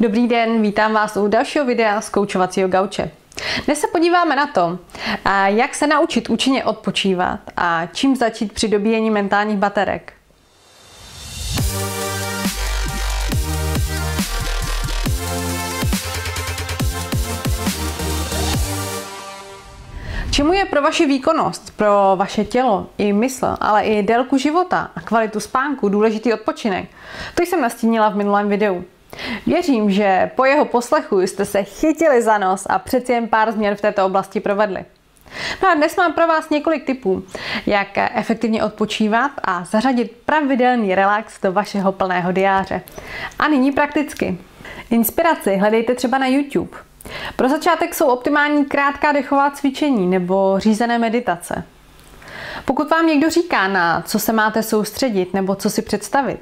Dobrý den, vítám vás u dalšího videa z koučovacího gauče. Dnes se podíváme na to, jak se naučit účinně odpočívat a čím začít při dobíjení mentálních baterek. Čemu je pro vaši výkonnost, pro vaše tělo i mysl, ale i délku života a kvalitu spánku důležitý odpočinek? To jsem nastínila v minulém videu. Věřím, že po jeho poslechu jste se chytili za nos a přeci jen pár změn v této oblasti provedli. No a dnes mám pro vás několik tipů, jak efektivně odpočívat a zařadit pravidelný relax do vašeho plného diáře. A nyní prakticky. Inspiraci hledejte třeba na YouTube. Pro začátek jsou optimální krátká dechová cvičení nebo řízené meditace. Pokud vám někdo říká, na co se máte soustředit nebo co si představit,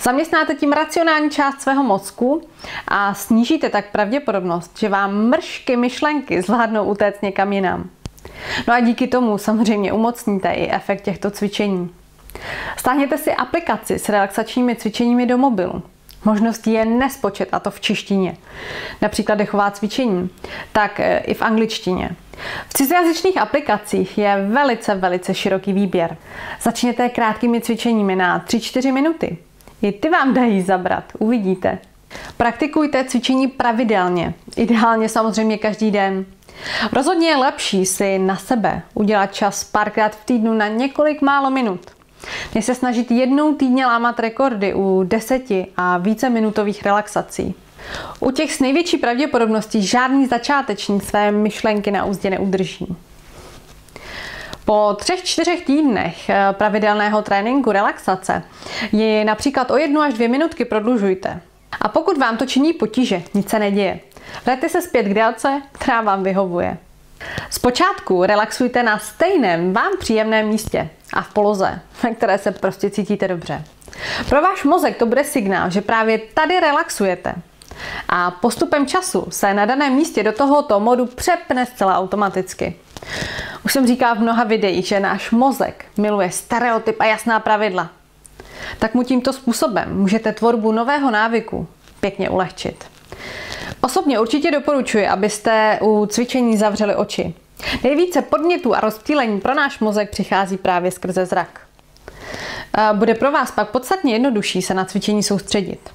zaměstnáte tím racionální část svého mozku a snížíte tak pravděpodobnost, že vám mršky myšlenky zvládnou utéct někam jinam. No a díky tomu samozřejmě umocníte i efekt těchto cvičení. Stáhněte si aplikaci s relaxačními cvičeními do mobilu. Možností je nespočet, a to v češtině. Například dechová cvičení, tak e, i v angličtině. V cizojazyčných aplikacích je velice, velice široký výběr. Začněte krátkými cvičeními na 3-4 minuty. I ty vám dají zabrat, uvidíte. Praktikujte cvičení pravidelně, ideálně samozřejmě každý den. Rozhodně je lepší si na sebe udělat čas párkrát v týdnu na několik málo minut. Mě se snažit jednou týdně lámat rekordy u deseti a více minutových relaxací. U těch s největší pravděpodobností žádný začátečník své myšlenky na úzdě neudrží. Po třech, čtyřech týdnech eh, pravidelného tréninku relaxace ji například o jednu až dvě minutky prodlužujte. A pokud vám to činí potíže, nic se neděje. Vraťte se zpět k délce, která vám vyhovuje. Zpočátku relaxujte na stejném vám příjemném místě a v poloze, ve které se prostě cítíte dobře. Pro váš mozek to bude signál, že právě tady relaxujete. A postupem času se na daném místě do tohoto modu přepne zcela automaticky. Už jsem říkala v mnoha videích, že náš mozek miluje stereotyp a jasná pravidla. Tak mu tímto způsobem můžete tvorbu nového návyku pěkně ulehčit. Osobně určitě doporučuji, abyste u cvičení zavřeli oči. Nejvíce podnětů a rozptýlení pro náš mozek přichází právě skrze zrak. Bude pro vás pak podstatně jednodušší se na cvičení soustředit.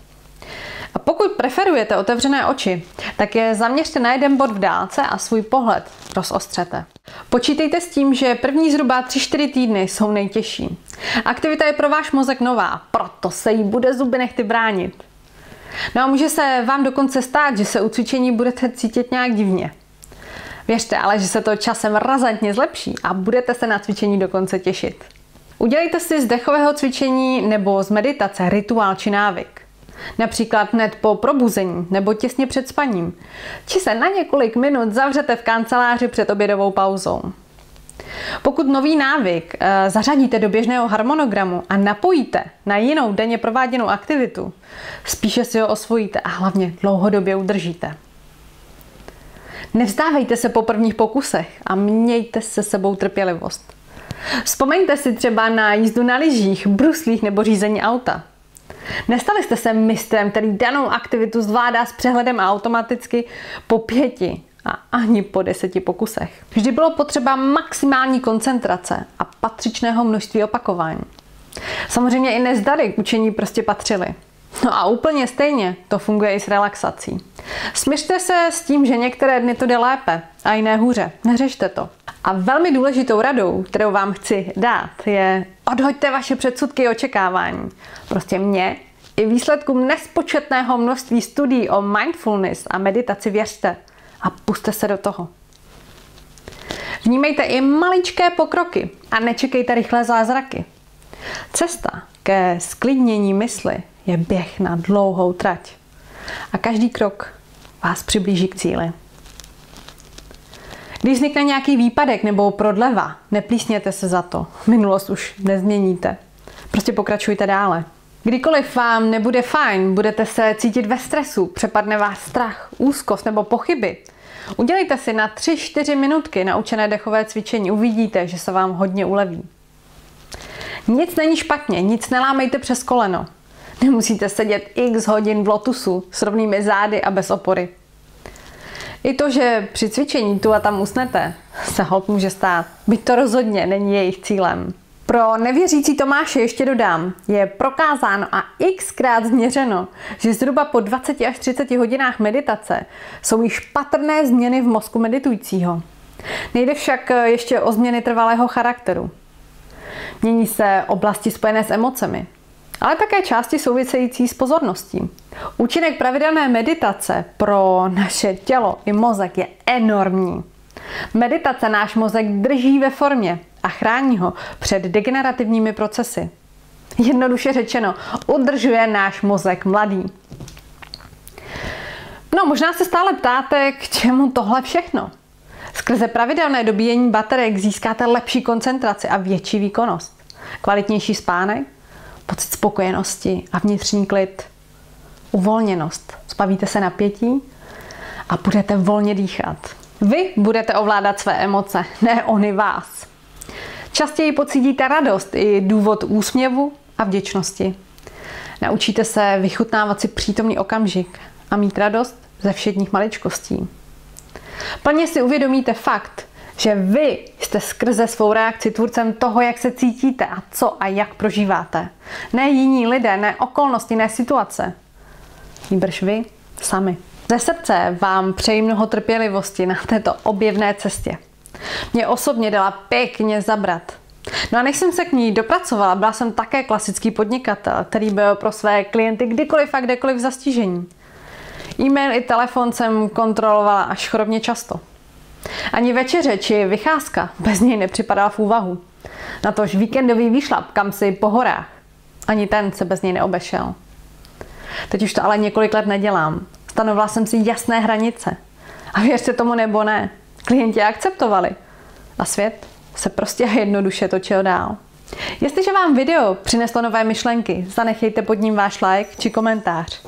A pokud preferujete otevřené oči, tak je zaměřte na jeden bod v dálce a svůj pohled rozostřete. Počítejte s tím, že první zhruba 3-4 týdny jsou nejtěžší. Aktivita je pro váš mozek nová, proto se jí bude zuby nechty bránit. No a může se vám dokonce stát, že se u cvičení budete cítit nějak divně. Věřte ale, že se to časem razantně zlepší a budete se na cvičení dokonce těšit. Udělejte si z dechového cvičení nebo z meditace rituál či návyk. Například hned po probuzení nebo těsně před spaním. Či se na několik minut zavřete v kanceláři před obědovou pauzou. Pokud nový návyk e, zařadíte do běžného harmonogramu a napojíte na jinou denně prováděnou aktivitu, spíše si ho osvojíte a hlavně dlouhodobě udržíte. Nevzdávejte se po prvních pokusech a mějte se sebou trpělivost. Vzpomeňte si třeba na jízdu na lyžích, bruslích nebo řízení auta. Nestali jste se mistrem, který danou aktivitu zvládá s přehledem a automaticky po pěti a ani po deseti pokusech. Vždy bylo potřeba maximální koncentrace a patřičného množství opakování. Samozřejmě i nezdary k učení prostě patřily. No a úplně stejně to funguje i s relaxací. Směřte se s tím, že některé dny to jde lépe a jiné hůře. Neřešte to. A velmi důležitou radou, kterou vám chci dát, je odhoďte vaše předsudky a očekávání. Prostě mě i výsledkům nespočetného množství studií o mindfulness a meditaci věřte a puste se do toho. Vnímejte i maličké pokroky a nečekejte rychlé zázraky. Cesta ke sklidnění mysli je běh na dlouhou trať. A každý krok vás přiblíží k cíli. Když vznikne nějaký výpadek nebo prodleva, neplísněte se za to. Minulost už nezměníte. Prostě pokračujte dále. Kdykoliv vám nebude fajn, budete se cítit ve stresu, přepadne vás strach, úzkost nebo pochyby, udělejte si na 3-4 minutky naučené dechové cvičení. Uvidíte, že se vám hodně uleví. Nic není špatně, nic nelámejte přes koleno. Nemusíte sedět x hodin v lotusu s rovnými zády a bez opory. I to, že při cvičení tu a tam usnete, se hold může stát. Byť to rozhodně není jejich cílem. Pro nevěřící Tomáše ještě dodám, je prokázáno a xkrát změřeno, že zhruba po 20 až 30 hodinách meditace jsou již patrné změny v mozku meditujícího. Nejde však ještě o změny trvalého charakteru. Mění se oblasti spojené s emocemi, ale také části související s pozorností. Účinek pravidelné meditace pro naše tělo i mozek je enormní. Meditace náš mozek drží ve formě a chrání ho před degenerativními procesy. Jednoduše řečeno, udržuje náš mozek mladý. No, možná se stále ptáte, k čemu tohle všechno. Skrze pravidelné dobíjení baterek získáte lepší koncentraci a větší výkonnost. Kvalitnější spánek, pocit spokojenosti a vnitřní klid. Uvolněnost. Zbavíte se napětí a budete volně dýchat. Vy budete ovládat své emoce, ne oni vás. Častěji pocítíte radost i důvod úsměvu a vděčnosti. Naučíte se vychutnávat si přítomný okamžik a mít radost ze všedních maličkostí. Plně si uvědomíte fakt, že vy jste skrze svou reakci tvůrcem toho, jak se cítíte a co a jak prožíváte. Ne jiní lidé, ne okolnosti, ne situace. Nýbrž vy sami. Ze srdce vám přeji mnoho trpělivosti na této objevné cestě. Mě osobně dala pěkně zabrat. No a než jsem se k ní dopracovala, byla jsem také klasický podnikatel, který byl pro své klienty kdykoliv a kdekoliv zastižení. E-mail i telefon jsem kontrolovala až chorobně často. Ani večeře či vycházka bez něj nepřipadala v úvahu. Natož víkendový výšlap kam si po horách. Ani ten se bez něj neobešel. Teď už to ale několik let nedělám. Stanovila jsem si jasné hranice. A věřte tomu nebo ne, klienti akceptovali. A svět se prostě jednoduše točil dál. Jestliže vám video přineslo nové myšlenky, zanechejte pod ním váš like či komentář.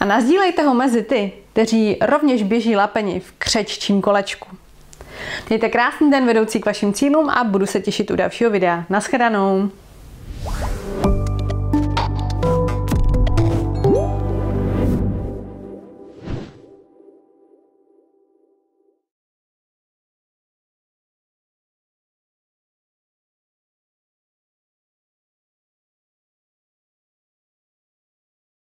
A nazdílejte ho mezi ty, kteří rovněž běží lapeni v křeččím kolečku. Mějte krásný den vedoucí k vašim cílům a budu se těšit u dalšího videa. Naschledanou!